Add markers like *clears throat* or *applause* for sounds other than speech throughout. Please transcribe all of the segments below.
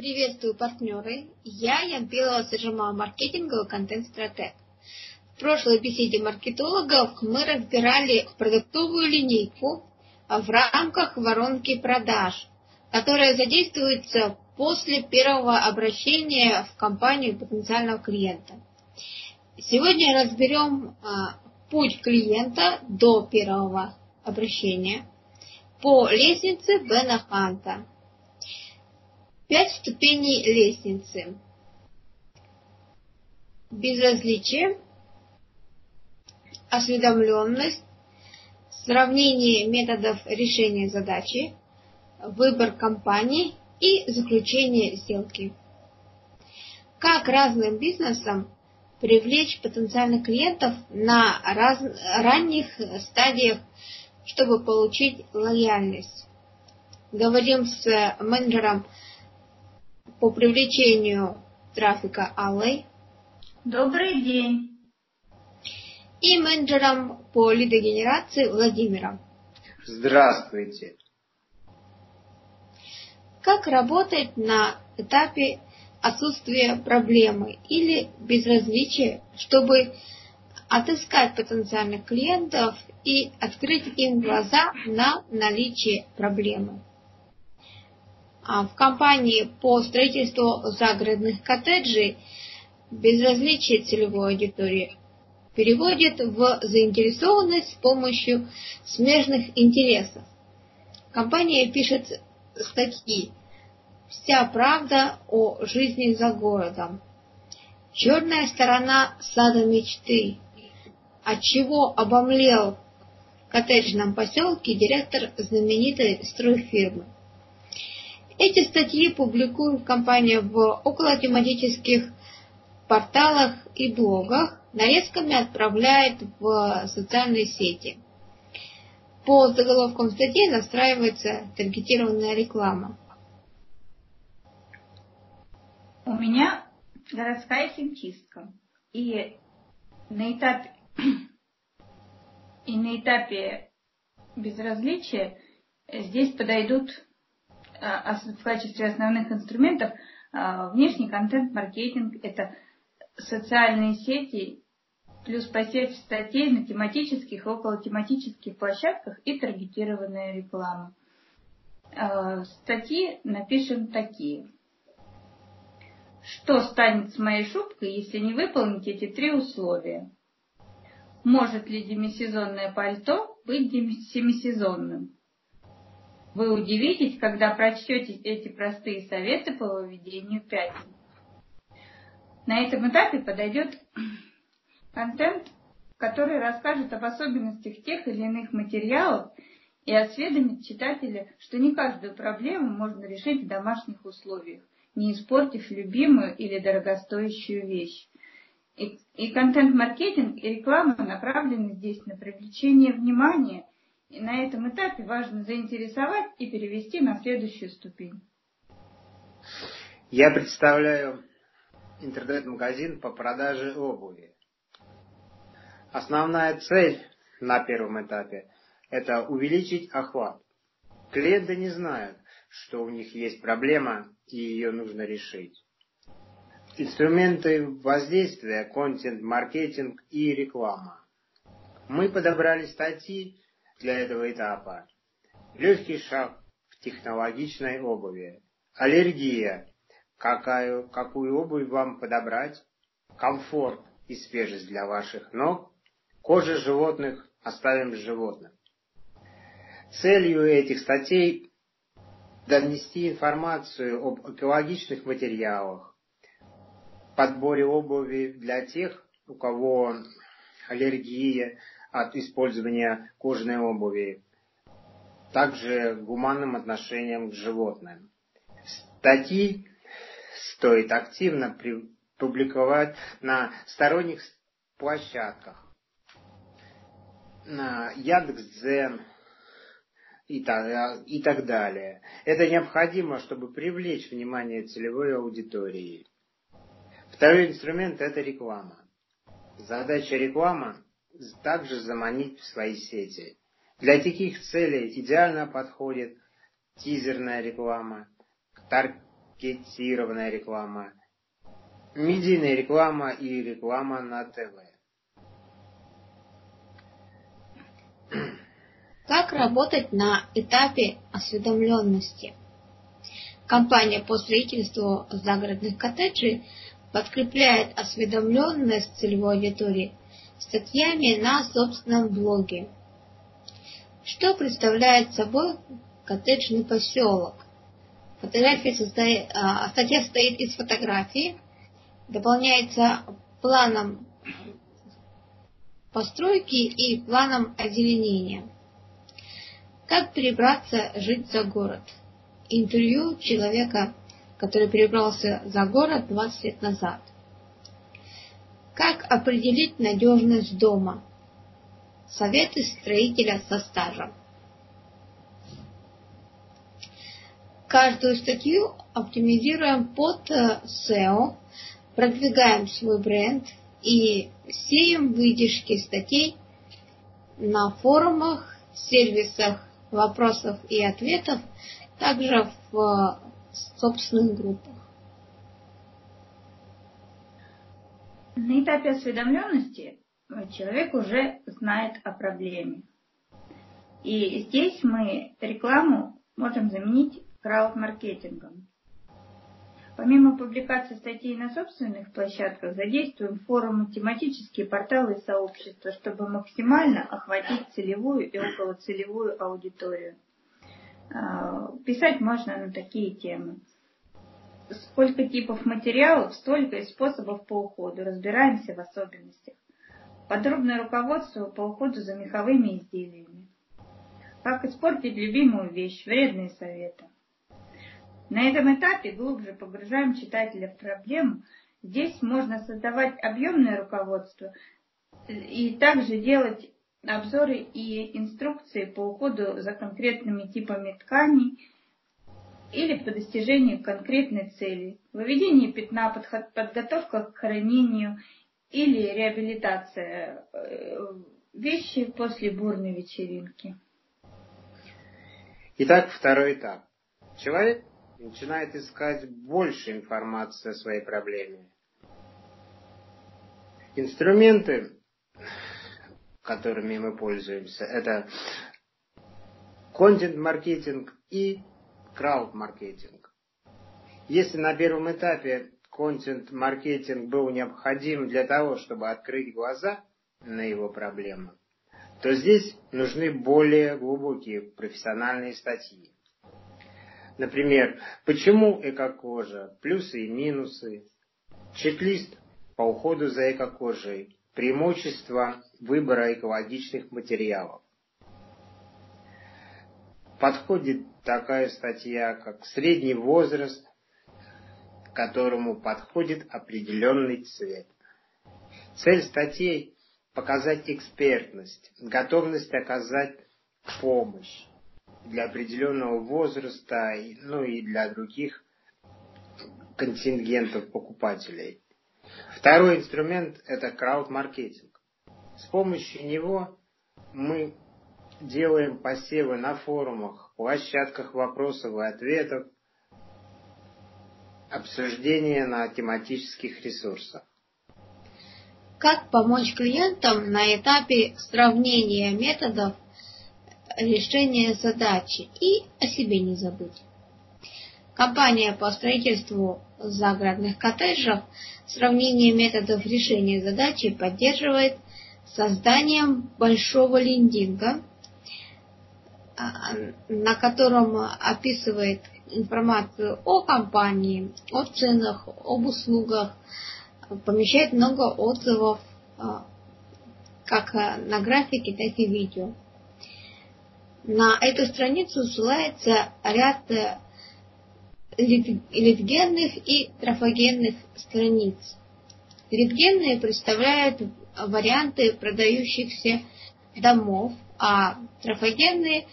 Приветствую партнеры. Я Ямпилова содержимого маркетинговый контент-стратег. В прошлой беседе маркетологов мы разбирали продуктовую линейку в рамках воронки продаж, которая задействуется после первого обращения в компанию потенциального клиента. Сегодня разберем а, путь клиента до первого обращения по лестнице Бена Ханта. Пять ступеней лестницы. Безразличие, осведомленность, сравнение методов решения задачи, выбор компаний и заключение сделки. Как разным бизнесам привлечь потенциальных клиентов на раз, ранних стадиях, чтобы получить лояльность. Говорим с менеджером по привлечению трафика Аллой. Добрый день. И менеджером по лидогенерации Владимиром. Здравствуйте. Как работать на этапе отсутствия проблемы или безразличия, чтобы отыскать потенциальных клиентов и открыть им глаза на наличие проблемы? А в компании по строительству загородных коттеджей безразличие целевой аудитории переводит в заинтересованность с помощью смежных интересов. Компания пишет статьи «Вся правда о жизни за городом», «Черная сторона сада мечты», от чего обомлел в коттеджном поселке директор знаменитой стройфирмы – эти статьи публикует компания в околотематических порталах и блогах, нарезками отправляет в социальные сети. По заголовкам статьи настраивается таргетированная реклама. У меня городская химчистка. И на этапе, *clears throat* и на этапе безразличия здесь подойдут в качестве основных инструментов а, внешний контент-маркетинг, это социальные сети, плюс посев статей на тематических и околотематических площадках и таргетированная реклама. А, статьи напишем такие. Что станет с моей шубкой, если не выполнить эти три условия? Может ли демисезонное пальто быть демисезонным? Вы удивитесь, когда прочтете эти простые советы по выведению пятен. На этом этапе подойдет контент, который расскажет об особенностях тех или иных материалов и осведомит читателя, что не каждую проблему можно решить в домашних условиях, не испортив любимую или дорогостоящую вещь. И, и контент-маркетинг и реклама направлены здесь на привлечение внимания и на этом этапе важно заинтересовать и перевести на следующую ступень. Я представляю интернет-магазин по продаже обуви. Основная цель на первом этапе – это увеличить охват. Клиенты не знают, что у них есть проблема и ее нужно решить. Инструменты воздействия, контент, и реклама. Мы подобрали статьи, для этого этапа. Легкий шаг в технологичной обуви. Аллергия. Какую, какую обувь вам подобрать? Комфорт и свежесть для ваших ног. Кожа животных оставим животным. Целью этих статей донести информацию об экологичных материалах, подборе обуви для тех, у кого аллергия, от использования кожаной обуви, также гуманным отношением к животным. Статьи стоит активно публиковать на сторонних площадках, на Яндекс.Дзен и так, и так далее. Это необходимо, чтобы привлечь внимание целевой аудитории. Второй инструмент – это реклама. Задача рекламы также заманить в свои сети. Для таких целей идеально подходит тизерная реклама, таргетированная реклама, медийная реклама и реклама на ТВ. Как работать на этапе осведомленности? Компания по строительству загородных коттеджей подкрепляет осведомленность целевой аудитории статьями на собственном блоге. Что представляет собой коттеджный поселок? Фотография состоит, а, статья состоит из фотографий, дополняется планом постройки и планом озеленения. Как перебраться жить за город? Интервью человека, который перебрался за город 20 лет назад. Как определить надежность дома? Советы строителя со стажем. Каждую статью оптимизируем под SEO, продвигаем свой бренд и сеем выдержки статей на форумах, сервисах вопросов и ответов, также в собственных группах. На этапе осведомленности человек уже знает о проблеме. И здесь мы рекламу можем заменить крауд-маркетингом. Помимо публикации статей на собственных площадках, задействуем форумы, тематические порталы и сообщества, чтобы максимально охватить целевую и околоцелевую аудиторию. А, писать можно на такие темы. Сколько типов материалов, столько и способов по уходу. Разбираемся в особенностях. Подробное руководство по уходу за меховыми изделиями. Как испортить любимую вещь, вредные советы. На этом этапе глубже погружаем читателя в проблему. Здесь можно создавать объемное руководство и также делать обзоры и инструкции по уходу за конкретными типами тканей или по достижению конкретной цели, выведение пятна, подготовка к хранению или реабилитация э, вещи после бурной вечеринки. Итак, второй этап. Человек начинает искать больше информации о своей проблеме. Инструменты, которыми мы пользуемся, это контент-маркетинг и крауд-маркетинг. Если на первом этапе контент-маркетинг был необходим для того, чтобы открыть глаза на его проблемы, то здесь нужны более глубокие профессиональные статьи. Например, почему эко-кожа, плюсы и минусы, чек-лист по уходу за эко-кожей, преимущества выбора экологичных материалов. Подходит такая статья, как средний возраст, которому подходит определенный цвет. Цель статей – показать экспертность, готовность оказать помощь для определенного возраста, ну и для других контингентов покупателей. Второй инструмент – это крауд-маркетинг. С помощью него мы делаем посевы на форумах, площадках вопросов и ответов, обсуждения на тематических ресурсах. Как помочь клиентам на этапе сравнения методов решения задачи и о себе не забыть. Компания по строительству загородных коттеджев сравнение методов решения задачи поддерживает созданием большого лендинга, на котором описывает информацию о компании, о ценах, об услугах, помещает много отзывов а, как на графике, так и видео. На эту страницу ссылается ряд э, литгенных и трофогенных страниц. Литгенные представляют варианты продающихся домов, а трофогенные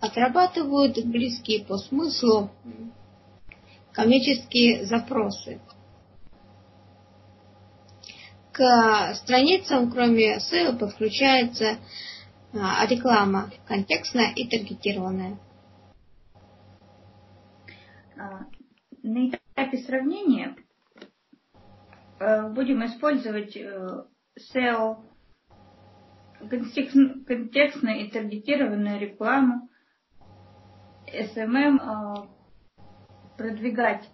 отрабатывают близкие по смыслу коммерческие запросы. К страницам, кроме SEO, подключается а, реклама контекстная и таргетированная. А, на этапе сравнения э, будем использовать э, SEO, контекстно и таргетированную рекламу, SMM, э, продвигать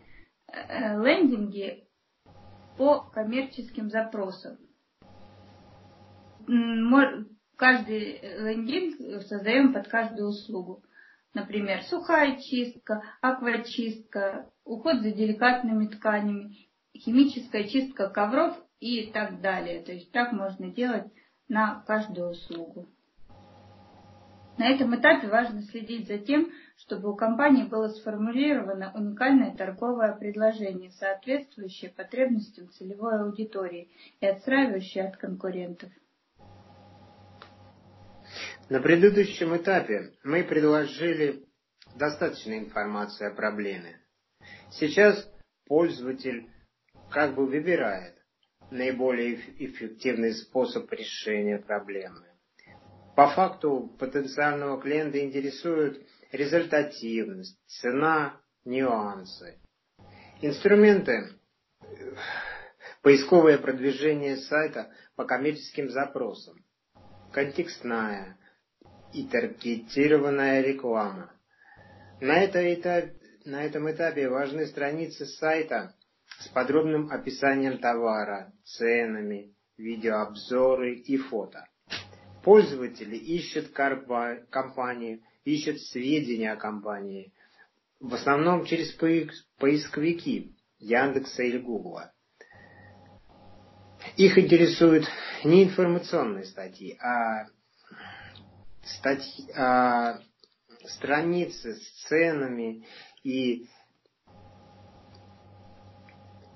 лендинги по коммерческим запросам. Каждый лендинг создаем под каждую услугу. Например, сухая чистка, аквачистка, уход за деликатными тканями, химическая чистка ковров и так далее. То есть так можно делать на каждую услугу. На этом этапе важно следить за тем, чтобы у компании было сформулировано уникальное торговое предложение, соответствующее потребностям целевой аудитории и отстраивающее от конкурентов. На предыдущем этапе мы предложили достаточно информации о проблеме. Сейчас пользователь как бы выбирает наиболее эффективный способ решения проблемы. По факту потенциального клиента интересует результативность, цена, нюансы. Инструменты поисковое продвижение сайта по коммерческим запросам, контекстная, и таргетированная реклама. На, это этап, на этом этапе важны страницы сайта с подробным описанием товара, ценами, видеообзоры и фото. Пользователи ищут компанию, ищут сведения о компании, в основном через поисковики Яндекса или Гугла. Их интересуют не информационные статьи, а статьи, а, страницы с ценами, и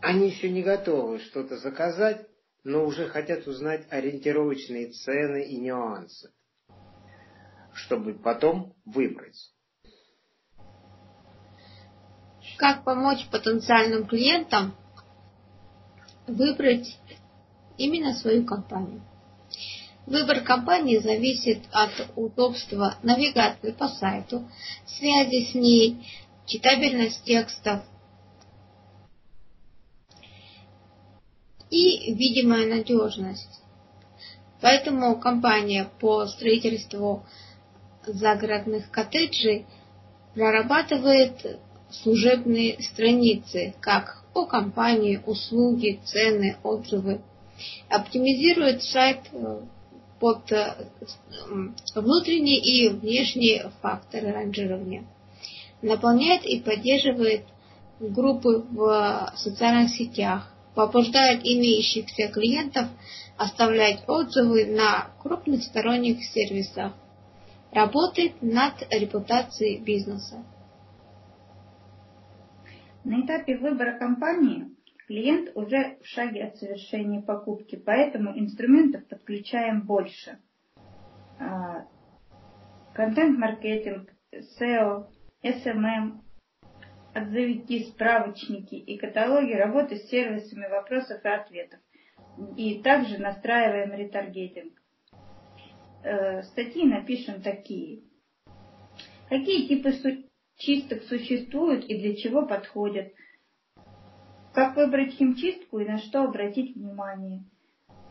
они еще не готовы что-то заказать, но уже хотят узнать ориентировочные цены и нюансы, чтобы потом выбрать. Как помочь потенциальным клиентам выбрать именно свою компанию? Выбор компании зависит от удобства навигации по сайту, связи с ней, читабельность текстов и видимая надежность. Поэтому компания по строительству загородных коттеджей прорабатывает служебные страницы, как о компании, услуги, цены, отзывы. Оптимизирует сайт э, под э, внутренние и внешние факторы ранжирования. Наполняет и поддерживает группы в социальных сетях, побуждает имеющихся клиентов оставлять отзывы на крупных сторонних сервисах, работает над репутацией бизнеса. На этапе выбора компании Клиент уже в шаге от совершения покупки, поэтому инструментов подключаем больше. А, контент-маркетинг, SEO, SMM, отзывики, справочники и каталоги работы с сервисами вопросов и ответов. И также настраиваем ретаргетинг. Э, статьи напишем такие. Какие типы чисток существуют и для чего подходят? Как выбрать химчистку и на что обратить внимание?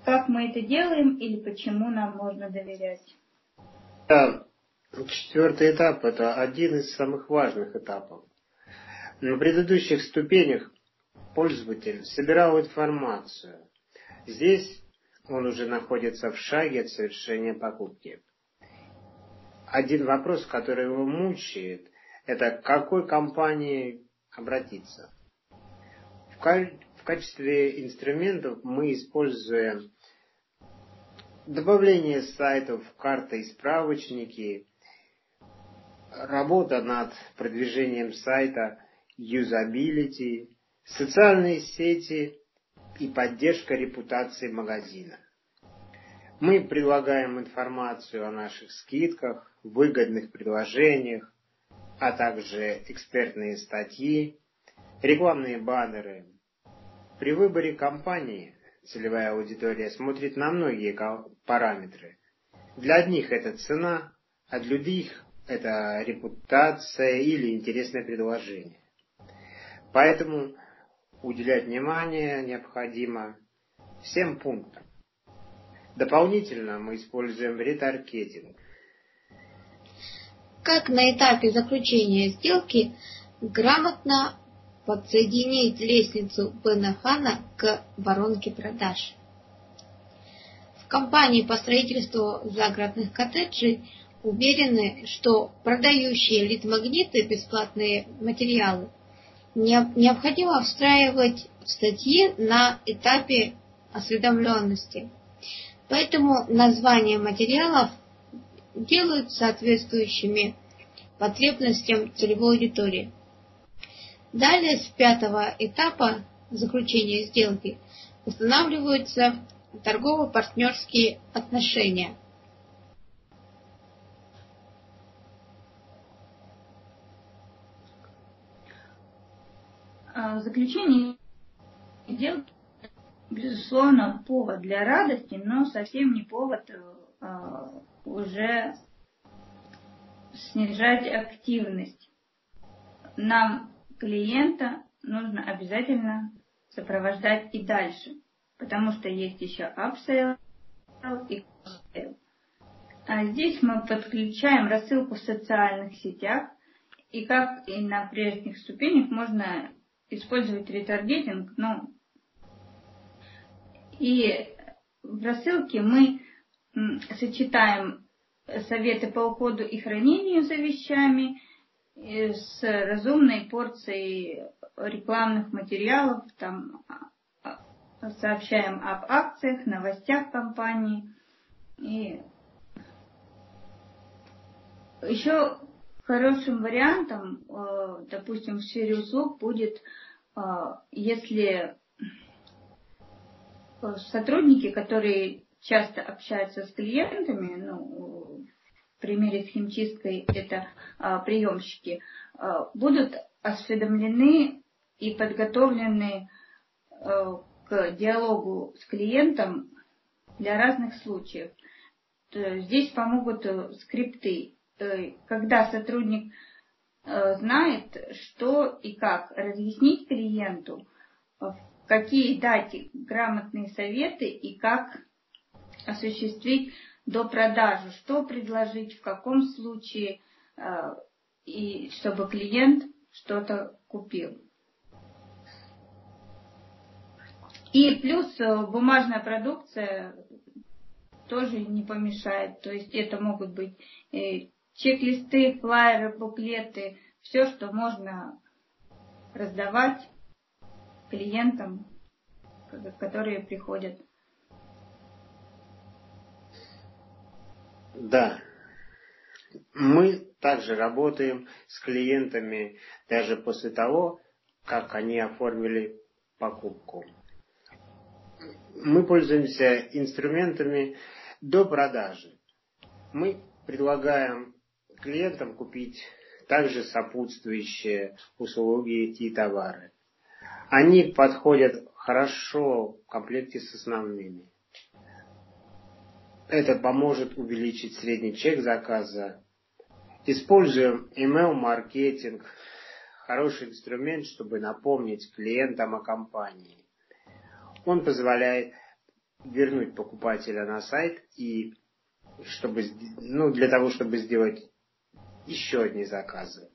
Как мы это делаем или почему нам можно доверять? Да, четвертый этап – это один из самых важных этапов. На предыдущих ступенях пользователь собирал информацию. Здесь он уже находится в шаге от совершения покупки. Один вопрос, который его мучает, это к какой компании обратиться в качестве инструментов мы используем добавление сайтов, карты и справочники, работа над продвижением сайта, юзабилити, социальные сети и поддержка репутации магазина. Мы предлагаем информацию о наших скидках, выгодных предложениях, а также экспертные статьи, рекламные баннеры, при выборе компании целевая аудитория смотрит на многие параметры. Для одних это цена, а для других это репутация или интересное предложение. Поэтому уделять внимание необходимо всем пунктам. Дополнительно мы используем ретаргетинг. Как на этапе заключения сделки грамотно подсоединить лестницу Бенахана к воронке продаж. В компании по строительству загородных коттеджей уверены, что продающие литмагниты бесплатные материалы необходимо встраивать статьи на этапе осведомленности. Поэтому названия материалов делают соответствующими потребностям целевой аудитории. Далее с пятого этапа заключения сделки устанавливаются торгово-партнерские отношения. А, заключение сделки, безусловно, повод для радости, но совсем не повод а, уже снижать активность. Нам клиента нужно обязательно сопровождать и дальше, потому что есть еще upsell и cross-sell. А здесь мы подключаем рассылку в социальных сетях, и как и на прежних ступенях можно использовать ретаргетинг, ну, и в рассылке мы сочетаем советы по уходу и хранению за вещами, с разумной порцией рекламных материалов, там а, а, сообщаем об акциях, новостях компании. И еще хорошим вариантом, э, допустим, в сфере услуг будет, э, если сотрудники, которые часто общаются с клиентами, ну, примере с химчисткой это приемщики, будут осведомлены и подготовлены к диалогу с клиентом для разных случаев. Здесь помогут э, скрипты. Э, когда сотрудник э, знает, что и как разъяснить клиенту, какие дать грамотные советы и как осуществить до продажи, что предложить, в каком случае, э, и чтобы клиент что-то купил. И плюс э, бумажная продукция тоже не помешает. То есть это могут быть э, чек-листы, флайеры, буклеты, все, что можно раздавать клиентам, которые приходят Да. Мы также работаем с клиентами даже после того, как они оформили покупку. Мы пользуемся инструментами до продажи. Мы предлагаем клиентам купить также сопутствующие услуги и товары. Они подходят хорошо в комплекте с основными. Это поможет увеличить средний чек заказа. Используем email-маркетинг. Хороший инструмент, чтобы напомнить клиентам о компании. Он позволяет вернуть покупателя на сайт и чтобы, ну, для того, чтобы сделать еще одни заказы.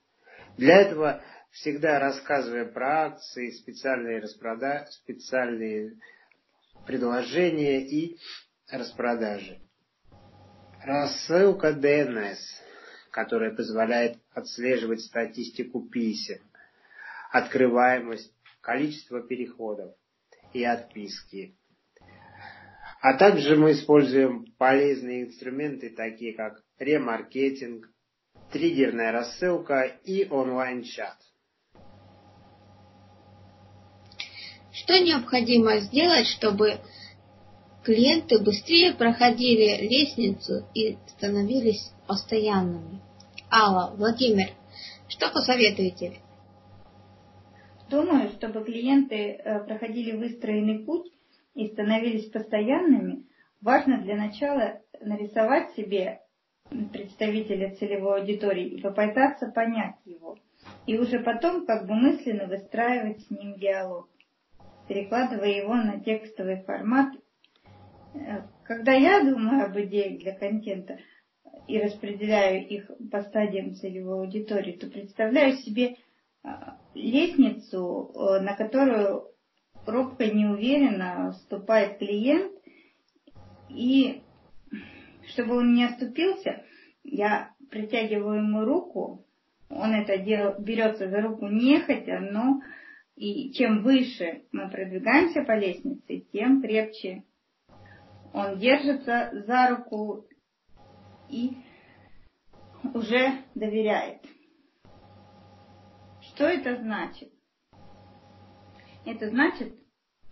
Для этого всегда рассказываем про акции, специальные распродажи, специальные предложения и распродажи. Рассылка DNS, которая позволяет отслеживать статистику писем, открываемость, количество переходов и отписки. А также мы используем полезные инструменты, такие как ремаркетинг, триггерная рассылка и онлайн-чат. Что необходимо сделать, чтобы клиенты быстрее проходили лестницу и становились постоянными. Алла, Владимир, что посоветуете? Думаю, чтобы клиенты э, проходили выстроенный путь и становились постоянными, важно для начала нарисовать себе представителя целевой аудитории и попытаться понять его. и уже потом как бы мысленно выстраивать с ним диалог, перекладывая его на текстовый формат. Э, когда я думаю об идеях для контента и распределяю их по стадиям целевой аудитории, то представляю себе э, лестницу, э, на которую робко неуверенно вступает клиент, и чтобы он не оступился, я притягиваю ему руку, он это дел, берется за руку нехотя, но и чем выше мы продвигаемся по лестнице, тем крепче он держится за руку и уже доверяет. Что это значит? Это значит,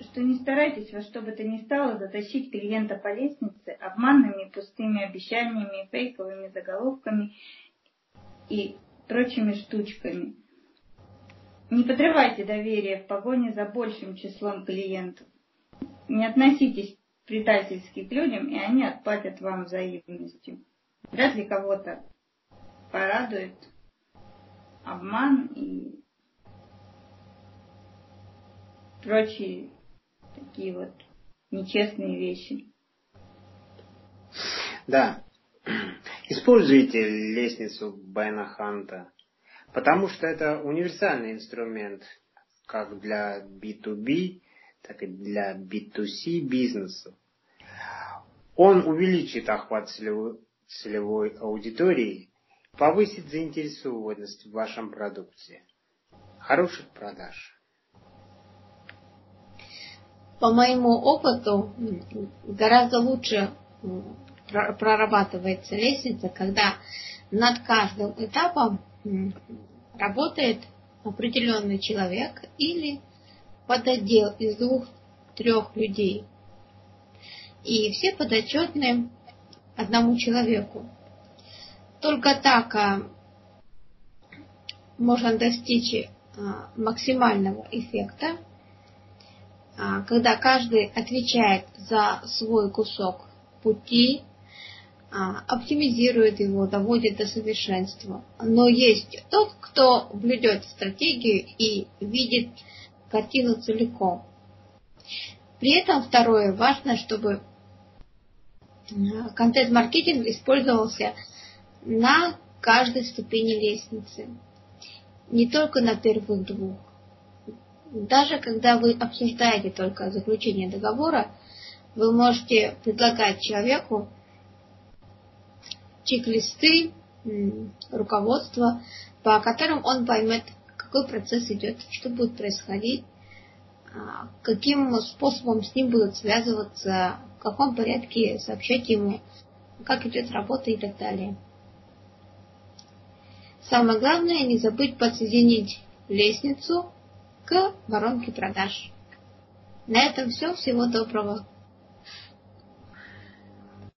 что не старайтесь во что бы то ни стало затащить клиента по лестнице обманными пустыми обещаниями, фейковыми заголовками и прочими штучками. Не подрывайте доверие в погоне за большим числом клиентов. Не относитесь предательски к людям, и они отплатят вам взаимностью. Вряд ли кого-то порадует обман и прочие такие вот нечестные вещи. Да. Используйте лестницу Байнаханта, потому что это универсальный инструмент как для B2B, так и для B2C бизнеса. Он увеличит охват целевой аудитории, повысит заинтересованность в вашем продукте. Хороших продаж по моему опыту, гораздо лучше прорабатывается лестница, когда над каждым этапом работает определенный человек или подотдел из двух-трех людей. И все подотчетны одному человеку. Только так а, можно достичь а, максимального эффекта когда каждый отвечает за свой кусок пути, а, оптимизирует его, доводит до совершенства. Но есть тот, кто блюдет стратегию и видит картину целиком. При этом второе, важно, чтобы а, контент-маркетинг использовался на каждой ступени лестницы, не только на первых двух. Даже когда вы обсуждаете только заключение договора, вы можете предлагать человеку чек-листы, руководство, по которым он поймет, какой процесс идет, что будет происходить, а, каким способом с ним будут связываться, в каком порядке сообщать ему, как идет работа и так далее. Самое главное не забыть подсоединить лестницу к воронке продаж. На этом все. Всего доброго.